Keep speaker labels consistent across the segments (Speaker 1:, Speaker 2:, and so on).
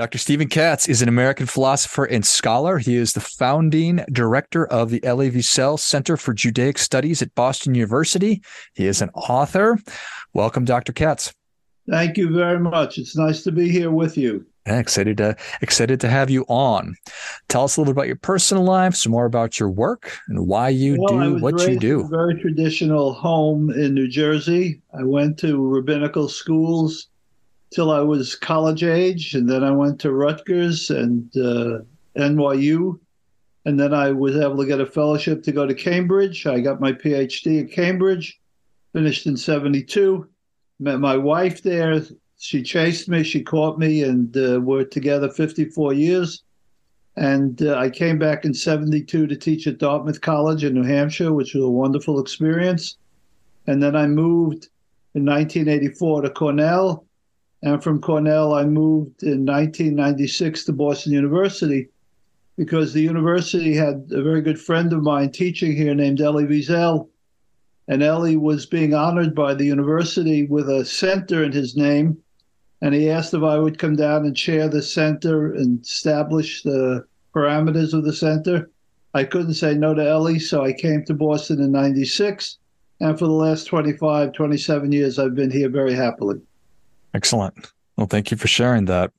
Speaker 1: Dr. Steven Katz is an American philosopher and scholar. He is the founding director of the Elie Wiesel Center for Judaic Studies at Boston University. He is an author. Welcome, Dr. Katz.
Speaker 2: Thank you very much. It's nice to be here with you.
Speaker 1: Yeah, excited to excited to have you on. Tell us a little bit about your personal life, some more about your work, and why you well, do what you do.
Speaker 2: very traditional home in New Jersey. I went to rabbinical schools till I was college age, and then I went to Rutgers and uh, NYU, and then I was able to get a fellowship to go to Cambridge. I got my PhD at Cambridge, finished in '72. Met my wife there. She chased me, she caught me, and uh, we're together 54 years. And uh, I came back in 72 to teach at Dartmouth College in New Hampshire, which was a wonderful experience. And then I moved in 1984 to Cornell and from Cornell, I moved in 1996 to Boston University because the university had a very good friend of mine teaching here named Elie Wiesel. And Elie was being honored by the university with a center in his name. And he asked if I would come down and chair the center and establish the parameters of the center. I couldn't say no to Elie, so I came to Boston in 96. And for the last 25, 27 years, I've been here very happily.
Speaker 1: Excellent. Well, thank you for sharing that.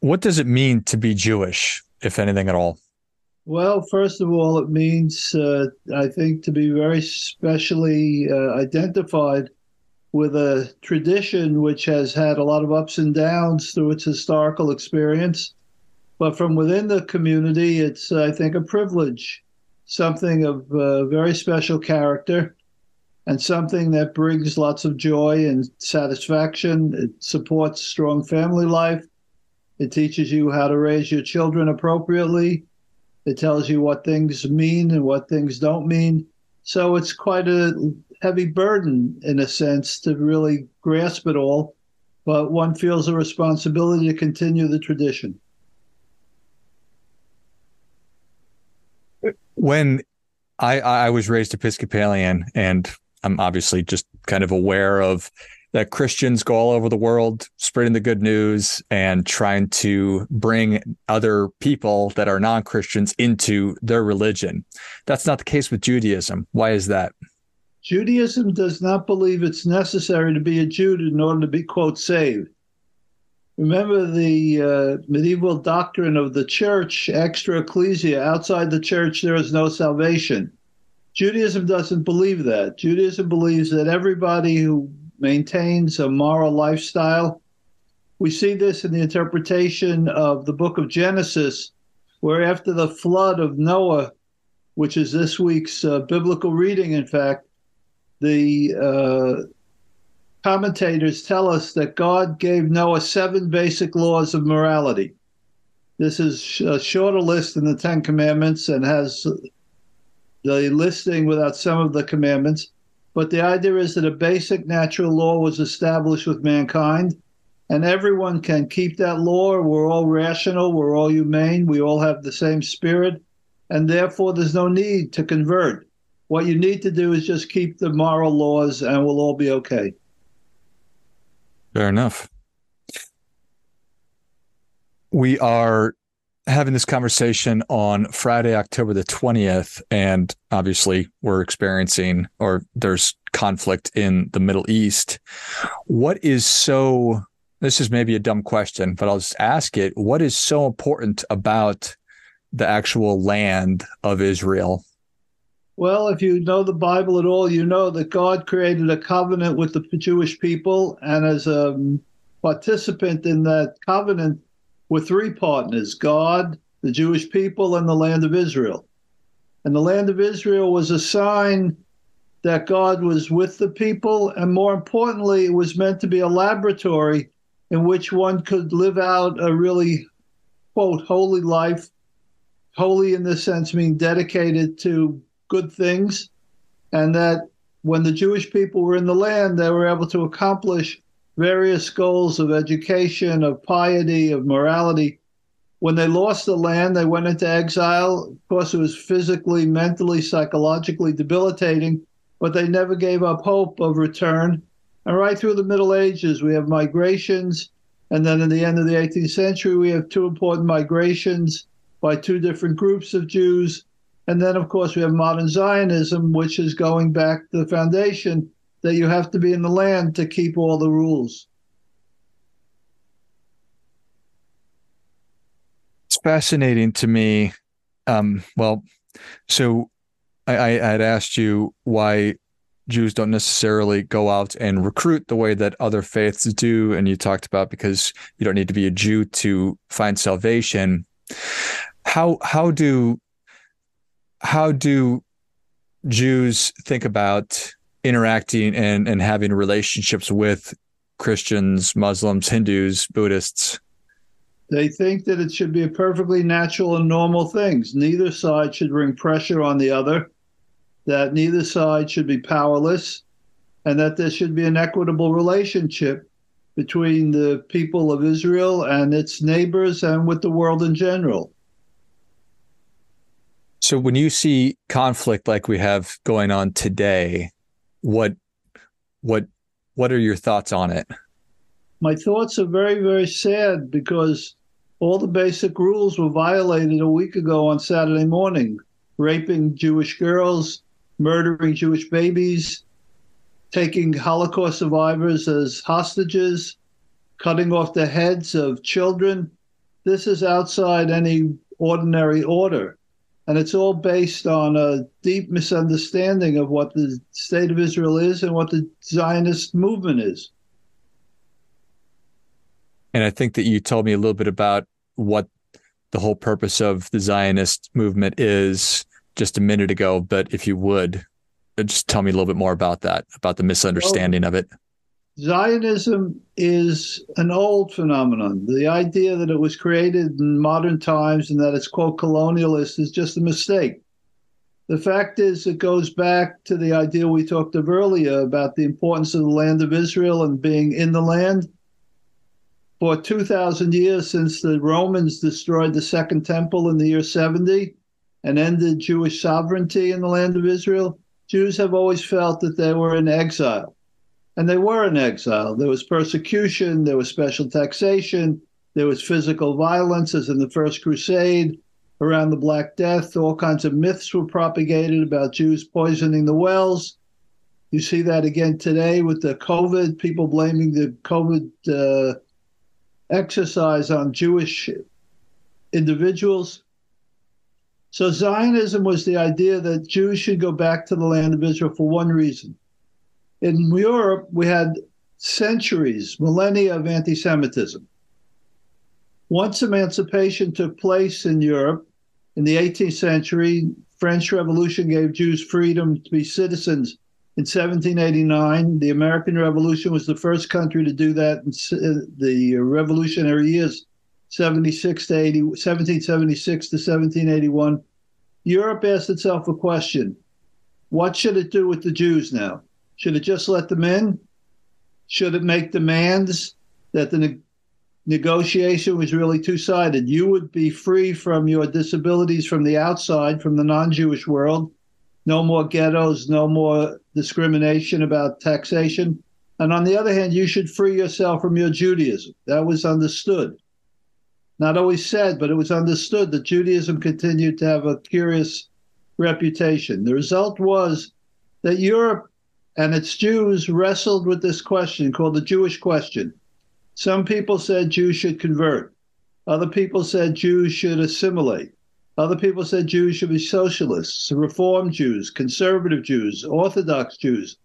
Speaker 1: What does it mean to be Jewish, if anything at all?
Speaker 2: Well, first of all, it means, uh, I think, to be very specially uh, identified with a tradition which has had a lot of ups and downs through its historical experience. But from within the community, it's, I think, a privilege, something of uh, very special character and something that brings lots of joy and satisfaction. It supports strong family life. It teaches you how to raise your children appropriately. It tells you what things mean and what things don't mean. So it's quite a heavy burden, in a sense, to really grasp it all. But one feels a responsibility to continue the tradition.
Speaker 1: When I, I was raised Episcopalian, and I'm obviously just kind of aware of that Christians go all over the world spreading the good news and trying to bring other people that are non Christians into their religion. That's not the case with Judaism. Why is that?
Speaker 2: Judaism does not believe it's necessary to be a Jew in order to be, quote, saved. Remember the uh, medieval doctrine of the church, extra ecclesia, outside the church, there is no salvation. Judaism doesn't believe that. Judaism believes that everybody who maintains a moral lifestyle, we see this in the interpretation of the book of Genesis, where after the flood of Noah, which is this week's uh, biblical reading, in fact, the uh, commentators tell us that God gave Noah seven basic laws of morality. This is a shorter list than the Ten Commandments and has the listing without some of the commandments. But the idea is that a basic natural law was established with mankind, and everyone can keep that law. We're all rational, we're all humane, we all have the same spirit, and therefore there's no need to convert. What you need to do is just keep the moral laws, and we'll all be okay.
Speaker 1: Fair enough. We are having this conversation on Friday, October the 20th, and obviously we're experiencing or there's conflict in the Middle East. What is so, this is maybe a dumb question, but I'll just ask it. What is so important about the actual land of Israel?
Speaker 2: Well, if you know the Bible at all, you know that God created a covenant with the Jewish people, and as a participant in that covenant, were three partners God, the Jewish people, and the land of Israel. And the land of Israel was a sign that God was with the people, and more importantly, it was meant to be a laboratory in which one could live out a really, quote, holy life. Holy in this sense meaning dedicated to good things, and that when the Jewish people were in the land, they were able to accomplish various goals of education, of piety, of morality. When they lost the land, they went into exile. Of course, it was physically, mentally, psychologically debilitating, but they never gave up hope of return. And right through the Middle Ages, we have migrations And then in the end of the 18th century, we have two important migrations by two different groups of Jews. And then, of course, we have modern Zionism, which is going back to the foundation that you have to be in the land to keep all the rules.
Speaker 1: It's fascinating to me. Um, well, so I, I had asked you why Jews don't necessarily go out and recruit the way that other faiths do. And you talked about because you don't need to be a Jew to find salvation. How how do how do Jews think about interacting and, and having relationships with Christians, Muslims, Hindus, Buddhists?
Speaker 2: They think that it should be a perfectly natural and normal thing. Neither side should bring pressure on the other that neither side should be powerless, and that there should be an equitable relationship between the people of Israel and its neighbors and with the world in general.
Speaker 1: So when you see conflict like we have going on today, what what what are your thoughts on it?
Speaker 2: My thoughts are very very sad because all the basic rules were violated a week ago on Saturday morning. Raping Jewish girls, murdering Jewish babies, taking Holocaust survivors as hostages, cutting off the heads of children. This is outside any ordinary order. And it's all based on a deep misunderstanding of what the state of Israel is and what the Zionist movement is.
Speaker 1: And I think that you told me a little bit about what the whole purpose of the Zionist movement is just a minute ago, but if you would, just tell me a little bit more about that, about the misunderstanding well, of it.
Speaker 2: Zionism is an old phenomenon. The idea that it was created in modern times and that it's quote colonialist is just a mistake. The fact is, it goes back to the idea we talked of earlier about the importance of the land of Israel and being in the land. For 2,000 years since the Romans destroyed the Second Temple in the year 70, and ended Jewish sovereignty in the land of Israel, Jews have always felt that they were in exile. And they were in exile. There was persecution, there was special taxation, there was physical violence, as in the First Crusade, around the Black Death. All kinds of myths were propagated about Jews poisoning the wells. You see that again today with the COVID, people blaming the COVID uh, exercise on Jewish individuals. So Zionism was the idea that Jews should go back to the land of Israel for one reason. In Europe, we had centuries, millennia of anti Semitism. Once emancipation took place in Europe in the 18th century, French Revolution gave Jews freedom to be citizens. In 1789, the American Revolution was the first country to do that in uh, the Revolutionary years 76 to 80, 1776 to 1781, Europe asked itself a question what should it do with the Jews now? Should it just let them in? Should it make demands that the ne- negotiation was really two sided? You would be free from your disabilities from the outside, from the non Jewish world. No more ghettos, no more discrimination about taxation. And on the other hand, you should free yourself from your Judaism. That was understood not always said, but it was understood that Judaism continued to have a curious reputation. The result was that Europe and its Jews wrestled with this question called the Jewish question. Some people said Jews should convert. Other people said Jews should assimilate. Other people said Jews should be socialists, Reform Jews, conservative Jews, Orthodox Jews.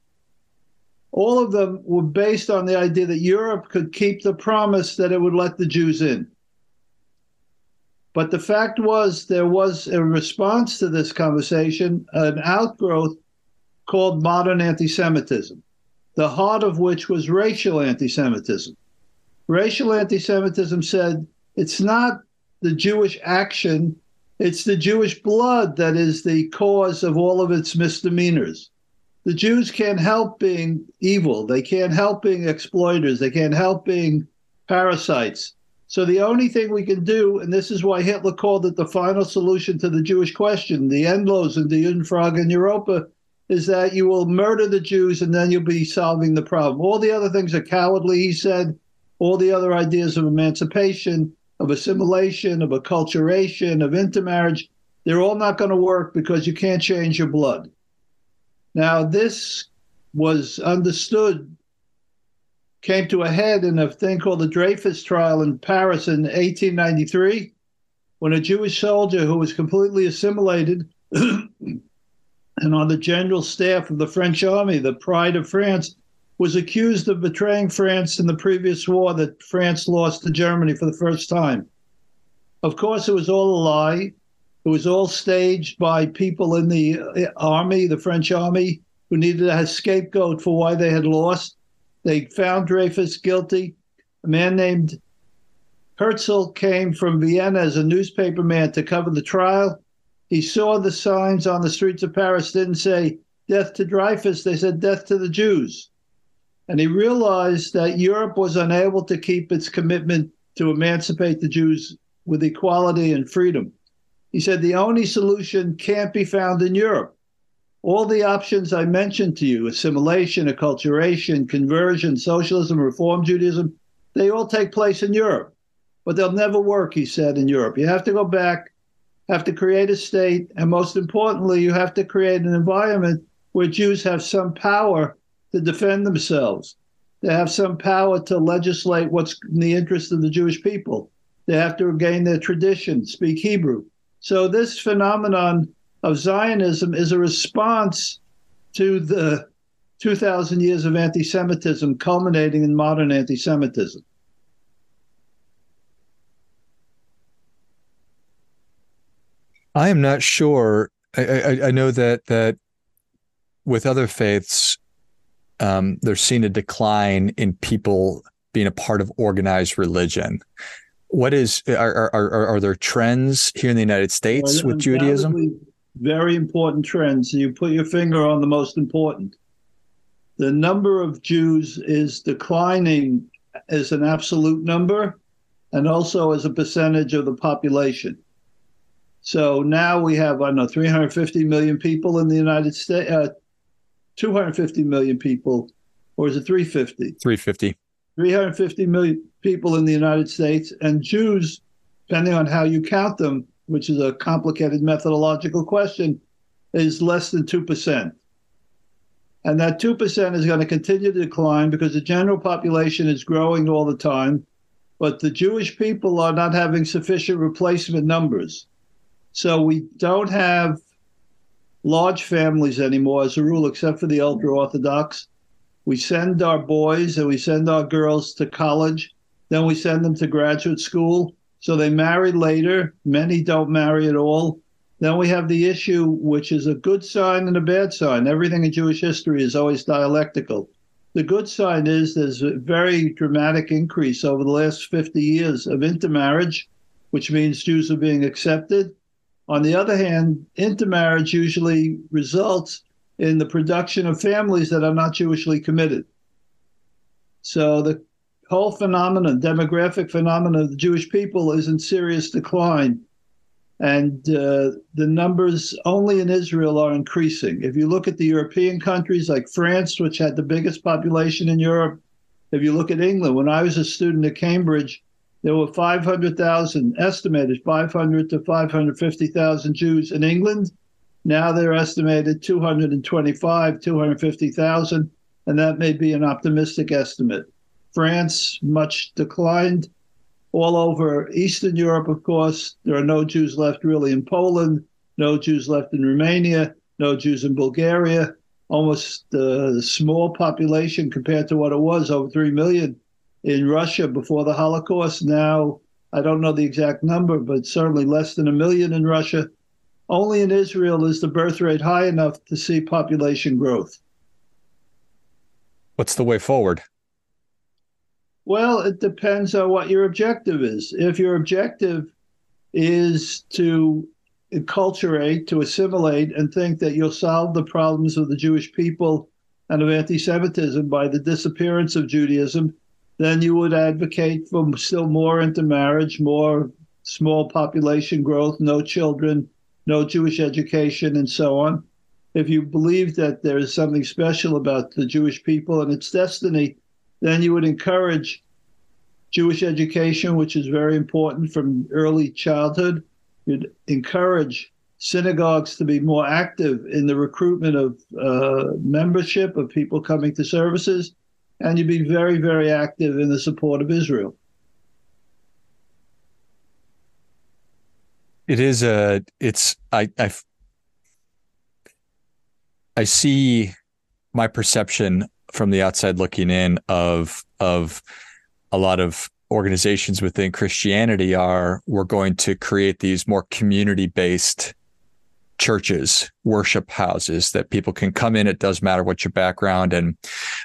Speaker 2: All of them were based on the idea that Europe could keep the promise that it would let the Jews in. But the fact was, there was a response to this conversation, an outgrowth called modern anti Semitism, the heart of which was racial anti Semitism. Racial anti Semitism said it's not the Jewish action, it's the Jewish blood that is the cause of all of its misdemeanors. The Jews can't help being evil, they can't help being exploiters, they can't help being parasites so the only thing we can do, and this is why Hitler called it the final solution to the Jewish question, the Endlösung the Judenfrage in Europa, is that you will murder the Jews and then you'll be solving the problem. All the other things are cowardly, he said. all the other ideas of emancipation, of assimilation, of acculturation, of intermarriage, they're all not going to work because you can't change your blood. Now, this was understood, came to a head in a thing called the Dreyfus trial in Paris in 1893, when a Jewish soldier who was completely assimilated and on the general staff of the French army, the pride of France, was accused of betraying France in the previous war that France lost to Germany for the first time. Of course, it was all a lie. It was all staged by people in the uh, army, the French army, who needed a scapegoat for why they had lost. They found Dreyfus guilty. A man named Herzl came from Vienna as a newspaperman to cover the trial. He saw the signs on the streets of Paris didn't say death to Dreyfus, they said death to the Jews. And he realized that Europe was unable to keep its commitment to emancipate the Jews with equality and freedom. He said the only solution can't be found in Europe. All the options I mentioned to you assimilation, acculturation, conversion, socialism, reform Judaism they all take place in Europe. But they'll never work, he said, in Europe. You have to go back, have to create a state, and most importantly, you have to create an environment where Jews have some power to defend themselves. They have some power to legislate what's in the interest of the Jewish people. They have to regain their tradition, speak Hebrew. So, this phenomenon of Zionism is a response to the 2,000 years of anti Semitism culminating in modern anti Semitism.
Speaker 1: I am not sure. I, I, I, know that that with other faiths, um, they're seeing a decline in people being a part of organized religion. What is are are are, there trends here in the United States well, with Judaism?
Speaker 2: Very important trends. You put your finger on the most important. The number of Jews is declining as an absolute number, and also as a percentage of the population. So now we have I don't know 350 million people in the United States. Uh, 250 million people, or is it 350?
Speaker 1: 350.
Speaker 2: 350 million people in the United States, and Jews, depending on how you count them, which is a complicated methodological question, is less than 2%. And that 2% is going to continue to decline because the general population is growing all the time, but the Jewish people are not having sufficient replacement numbers. So we don't have large families anymore, as a rule, except for the ultra Orthodox. We send our boys and we send our girls to college, then we send them to graduate school. So they marry later. Many don't marry at all. Then we have the issue, which is a good sign and a bad sign. Everything in Jewish history is always dialectical. The good sign is there's a very dramatic increase over the last 50 years of intermarriage, which means Jews are being accepted on the other hand, intermarriage usually results in the production of families that are not Jewishly committed. So the whole phenomenon, demographic phenomenon of the Jewish people is in serious decline. And uh, the numbers only in Israel are increasing. If you look at the European countries like France, which had the biggest population in Europe, if you look at England, when I was a student at Cambridge, there were 500,000, estimated 500 to 550,000 Jews in England. Now they're estimated 225, 250,000, and that may be an optimistic estimate. France, much declined. All over Eastern Europe, of course, there are no Jews left really in Poland, no Jews left in Romania, no Jews in Bulgaria. Almost a small population compared to what it was, over 3 million in Russia before the Holocaust. Now, I don't know the exact number, but certainly less than a million in Russia. Only in Israel is the birth rate high enough to see population growth.
Speaker 1: What's the way forward?
Speaker 2: Well, it depends on what your objective is. If your objective is to acculturate, to assimilate, and think that you'll solve the problems of the Jewish people and of anti Semitism by the disappearance of Judaism, then you would advocate for still more intermarriage, more small population growth, no children, no Jewish education, and so on. If you believe that there is something special about the Jewish people and its destiny, then you would encourage Jewish education, which is very important from early childhood. You'd encourage synagogues to be more active in the recruitment of uh, membership of people coming to services, and you'd be very, very active in the support of Israel.
Speaker 1: It is a. It's I I. I see my perception from the outside looking in of of a lot of organizations within Christianity are we're going to create these more community based churches, worship houses that people can come in. It does matter what your background, and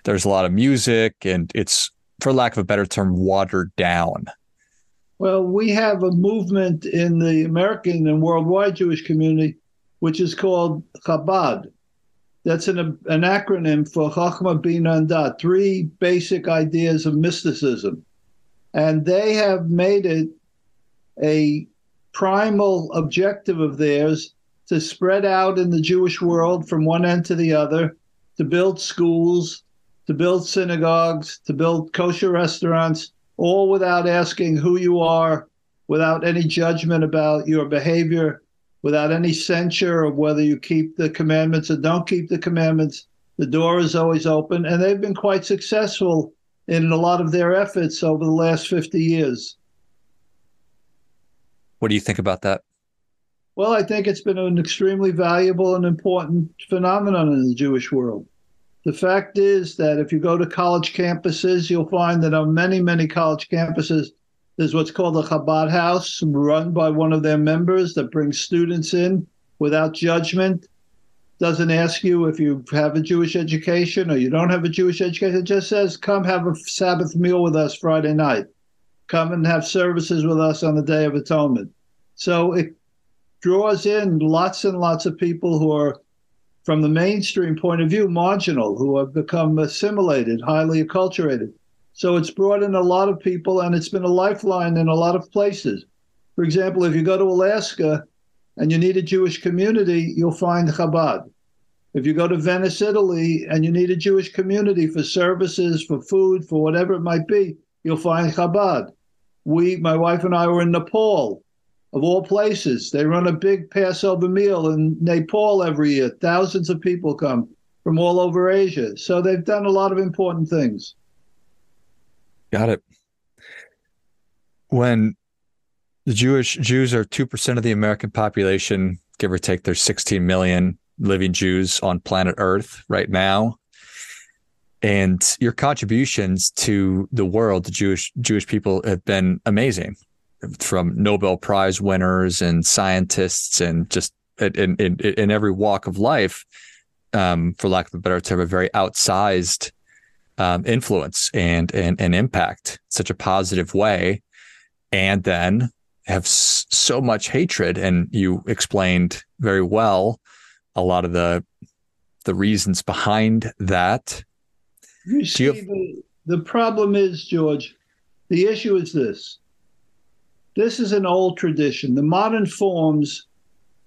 Speaker 1: there's a lot of music, and it's, for lack of a better term, watered down.
Speaker 2: Well, we have a movement in the American and worldwide Jewish community, which is called Chabad. That's an, an acronym for Chachma, Bina, Dat, three basic ideas of mysticism. And they have made it a primal objective of theirs to spread out in the Jewish world from one end to the other, to build schools, to build synagogues, to build kosher restaurants, all without asking who you are, without any judgment about your behavior, without any censure of whether you keep the commandments or don't keep the commandments. The door is always open, and they've been quite successful in a lot of their efforts over the last 50 years.
Speaker 1: What do you think about that?
Speaker 2: Well, I think it's been an extremely valuable and important phenomenon in the Jewish world. The fact is that if you go to college campuses, you'll find that on many, many college campuses, there's what's called a Chabad house run by one of their members that brings students in without judgment. Doesn't ask you if you have a Jewish education or you don't have a Jewish education. It just says, come have a Sabbath meal with us Friday night. Come and have services with us on the Day of Atonement. So it draws in lots and lots of people who are, from the mainstream point of view, marginal, who have become assimilated, highly acculturated. So it's brought in a lot of people and it's been a lifeline in a lot of places. For example, if you go to Alaska and you need a Jewish community, you'll find Chabad. If you go to Venice, Italy, and you need a Jewish community for services, for food, for whatever it might be, you'll find Chabad. We, my wife and I, were in Nepal, of all places. They run a big Passover meal in Nepal every year. Thousands of people come from all over Asia. So they've done a lot of important things.
Speaker 1: Got it. When the Jewish Jews are 2% of the American population, give or take, there's 16 million living Jews on planet Earth right now. And your contributions to the world, the Jewish Jewish people have been amazing from Nobel Prize winners and scientists and just in, in, in every walk of life, um, for lack of a better term, a very outsized um, influence and, and and impact such a positive way, and then have s- so much hatred. And you explained very well a lot of the the reasons behind that.
Speaker 2: You see, you have- the, the problem is, George, the issue is this. This is an old tradition. The modern forms,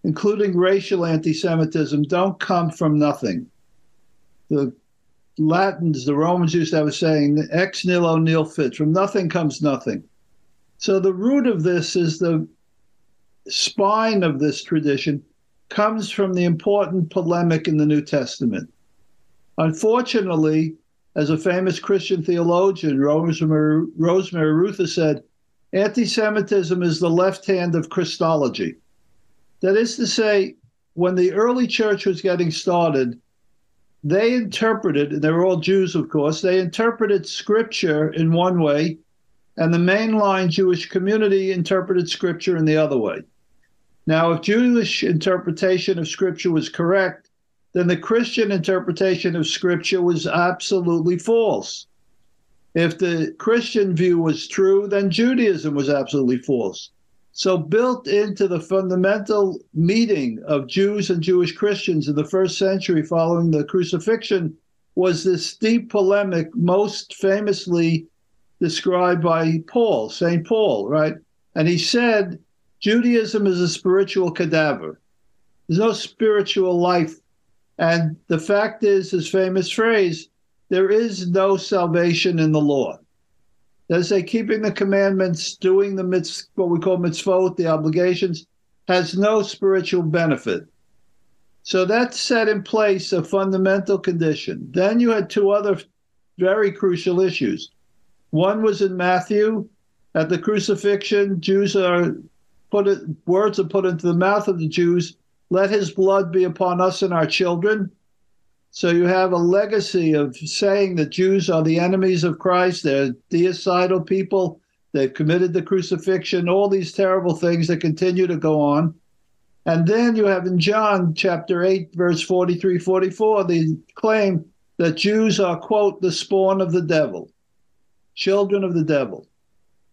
Speaker 2: including racial anti Semitism, don't come from nothing. The Latins, the Romans used to have a saying, ex nihilo nihil fit, from nothing comes nothing. So the root of this is the spine of this tradition comes from the important polemic in the New Testament. Unfortunately, as a famous Christian theologian, Rosemary, Rosemary Ruether said, anti Semitism is the left hand of Christology. That is to say, when the early church was getting started, they interpreted, and they were all Jews, of course, they interpreted scripture in one way, and the mainline Jewish community interpreted scripture in the other way. Now, if Jewish interpretation of scripture was correct, then the Christian interpretation of scripture was absolutely false. If the Christian view was true, then Judaism was absolutely false. So, built into the fundamental meeting of Jews and Jewish Christians in the first century following the crucifixion was this deep polemic, most famously described by Paul, St. Paul, right? And he said, Judaism is a spiritual cadaver. There's no spiritual life. And the fact is, his famous phrase, there is no salvation in the law. They say keeping the commandments, doing the mitzvah, what we call mitzvot, the obligations, has no spiritual benefit. So that set in place a fundamental condition. Then you had two other very crucial issues. One was in Matthew at the crucifixion, Jews are put words are put into the mouth of the Jews, let his blood be upon us and our children. So you have a legacy of saying that Jews are the enemies of Christ, they're deicidal people, they've committed the crucifixion, all these terrible things that continue to go on. And then you have in John chapter 8, verse 43 44, the claim that Jews are, quote, the spawn of the devil, children of the devil.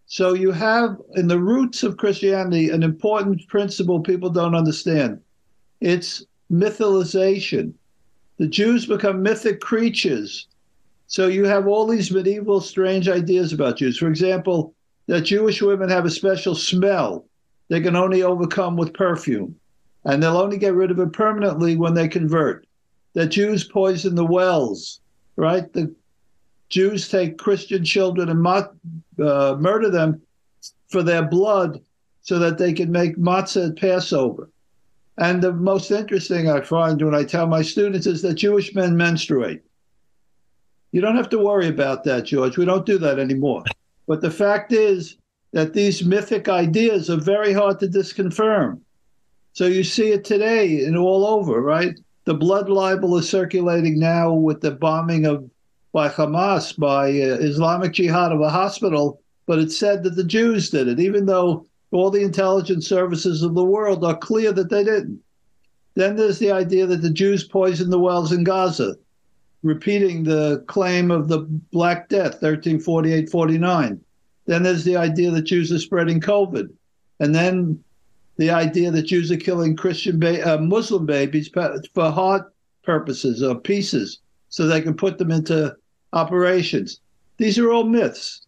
Speaker 2: So you have in the roots of Christianity an important principle people don't understand. It's mythalization. The Jews become mythic creatures. So you have all these medieval strange ideas about Jews. For example, that Jewish women have a special smell they can only overcome with perfume. And they'll only get rid of it permanently when they convert. That Jews poison the wells, right? The Jews take Christian children and uh, murder them for their blood so that they can make matzah at Passover. And the most interesting I find when I tell my students is that Jewish men menstruate. You don't have to worry about that, George. We don't do that anymore. But the fact is that these mythic ideas are very hard to disconfirm. So you see it today and all over, right? The blood libel is circulating now with the bombing of by Hamas, by uh, Islamic Jihad of a hospital, but it's said that the Jews did it, even though all the intelligence services of the world are clear that they didn't. Then there's the idea that the Jews poisoned the wells in Gaza, repeating the claim of the Black Death, 1348 49. Then there's the idea that Jews are spreading COVID. And then the idea that Jews are killing Christian ba- uh, Muslim babies for heart purposes or pieces so they can put them into operations. These are all myths.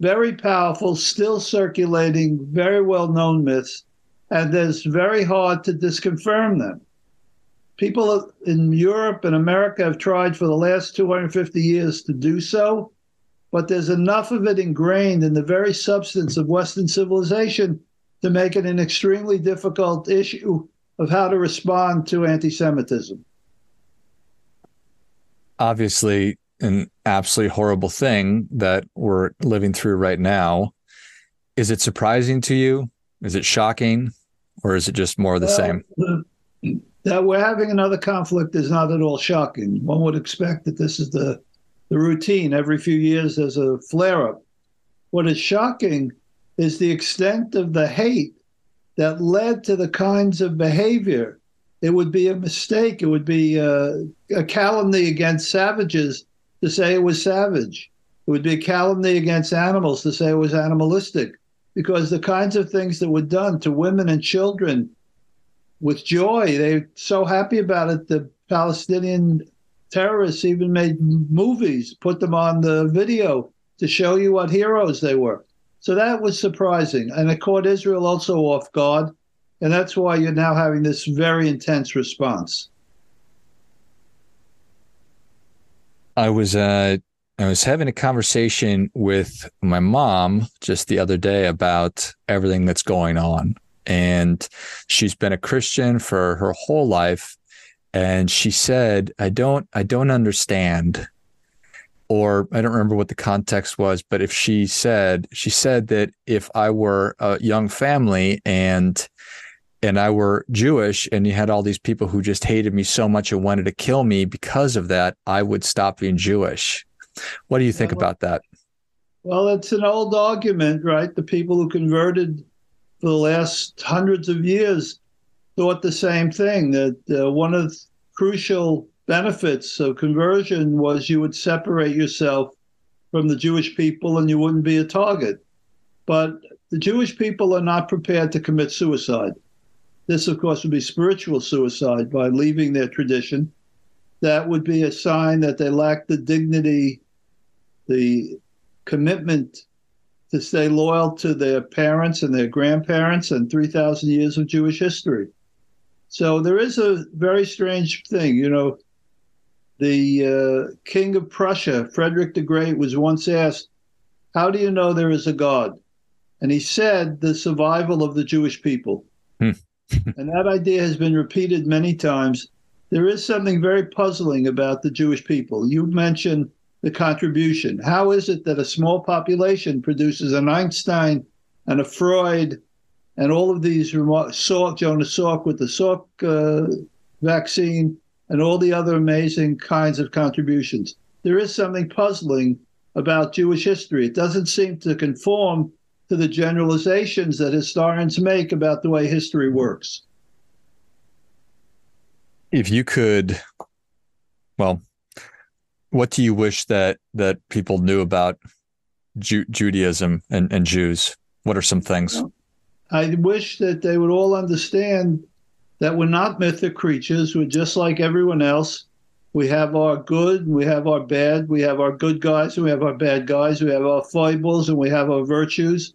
Speaker 2: Very powerful, still circulating, very well known myths, and it's very hard to disconfirm them. People in Europe and America have tried for the last 250 years to do so, but there's enough of it ingrained in the very substance of Western civilization to make it an extremely difficult issue of how to respond to anti Semitism
Speaker 1: obviously an absolutely horrible thing that we're living through right now. Is it surprising to you? Is it shocking? Or is it just more of the well,
Speaker 2: same? That we're having another conflict is not at all shocking. One would expect that this is the, the routine. Every few years there's a flare up. What is shocking is the extent of the hate that led to the kinds of behavior it would be a mistake. It would be a, a calumny against savages to say it was savage. It would be a calumny against animals to say it was animalistic, because the kinds of things that were done to women and children with joy, they're so happy about it. The Palestinian terrorists even made movies, put them on the video to show you what heroes they were. So that was surprising. And it caught Israel also off guard. And that's why you're now having this very intense response.
Speaker 1: I was uh, I was having a conversation with my mom just the other day about everything that's going on. And she's been a Christian for her whole life. And she said, I don't I don't understand. Or I don't remember what the context was, but if she said, she said that if I were a young family and and I were Jewish and you had all these people who just hated me so much and wanted to kill me because of that, I would stop being Jewish. What do you think about that?
Speaker 2: Well, it's an old argument, right? The people who converted for the last hundreds of years thought the same thing that uh, one of the crucial benefits of conversion was you would separate yourself from the Jewish people and you wouldn't be a target. But the Jewish people are not prepared to commit suicide. This, of course, would be spiritual suicide by leaving their tradition. That would be a sign that they lack the dignity, the commitment to stay loyal to their parents and their grandparents and 3,000 years of Jewish history. So there is a very strange thing. You know, the uh, king of Prussia, Frederick the Great, was once asked, How do you know there is a God? And he said, The survival of the Jewish people.
Speaker 1: Hmm.
Speaker 2: And that idea has been repeated many times. There is something very puzzling about the Jewish people. You mentioned the contribution. How is it that a small population produces an Einstein and a Freud and all of these remarks, Salk, Jonas Salk with the Salk uh, vaccine, and all the other amazing kinds of contributions? There is something puzzling about Jewish history. It doesn't seem to conform to the generalizations that historians make about the way history works.
Speaker 1: If you could, well, what do you wish that that people knew about Ju- Judaism and, and Jews? What are some things?
Speaker 2: I wish that they would all understand that we're not mythic creatures. We're just like everyone else. We have our good, and we have our bad, we have our good guys, and we have our bad guys, we have our foibles, and we have our virtues.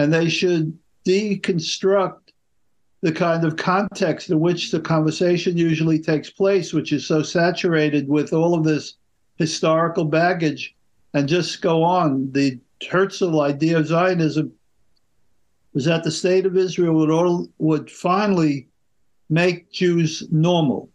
Speaker 2: And they should deconstruct the kind of context in which the conversation usually takes place, which is so saturated with all of this historical baggage, and just go on. The Herzl idea of Zionism was that the state of Israel would, all, would finally make Jews normal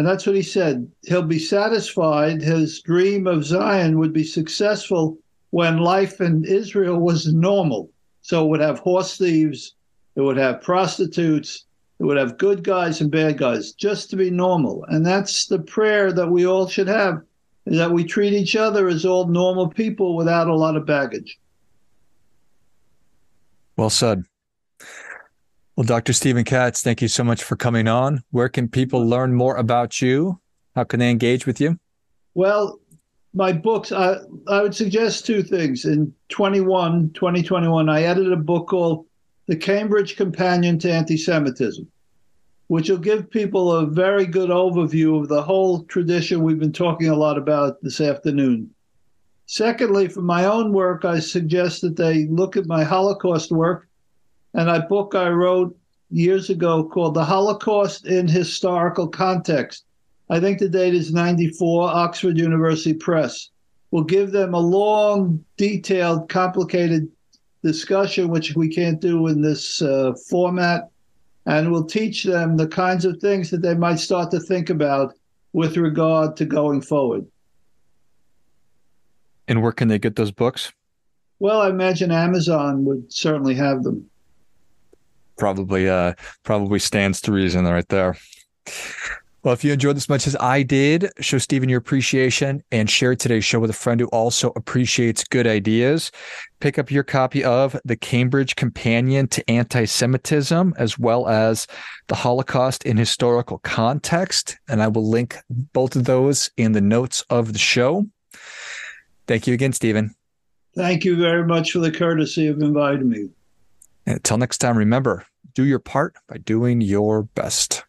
Speaker 2: and that's what he said. He'll be satisfied. His dream of Zion would be successful when life in Israel was normal. So it would have horse thieves, it would have prostitutes, it would have good guys and bad guys, just to be normal. And that's the prayer that we all should have, is that we treat each other as all normal people without a lot of baggage.
Speaker 1: Well said. Well, Dr. Steven Katz, thank you so much for coming on. Where can people learn more about you? How can they engage with you?
Speaker 2: Well, my books, I, I would suggest two things. In 21, 2021, I edited a book called The Cambridge Companion to Anti Semitism, which will give people a very good overview of the whole tradition we've been talking a lot about this afternoon. Secondly, for my own work, I suggest that they look at my Holocaust work and a book I wrote years ago called The Holocaust in Historical Context. I think the date is 94, Oxford University Press. We'll give them a long, detailed, complicated discussion, which we can't do in this uh, format, and we'll teach them the kinds of things that they might start to think about with regard to going forward.
Speaker 1: And where can they get those books?
Speaker 2: Well, I imagine Amazon would certainly have them
Speaker 1: probably uh probably stands to reason right there. Well, if you enjoyed this much as I did, show Steven your appreciation and share today's show with a friend who also appreciates good ideas. Pick up your copy of The Cambridge Companion to Anti Semitism, as well as The Holocaust in Historical Context. And I will link both of those in the notes of the show. Thank you again, Steven.
Speaker 2: Thank you very much for the courtesy of inviting me.
Speaker 1: And until next time, remember do your part by doing your best.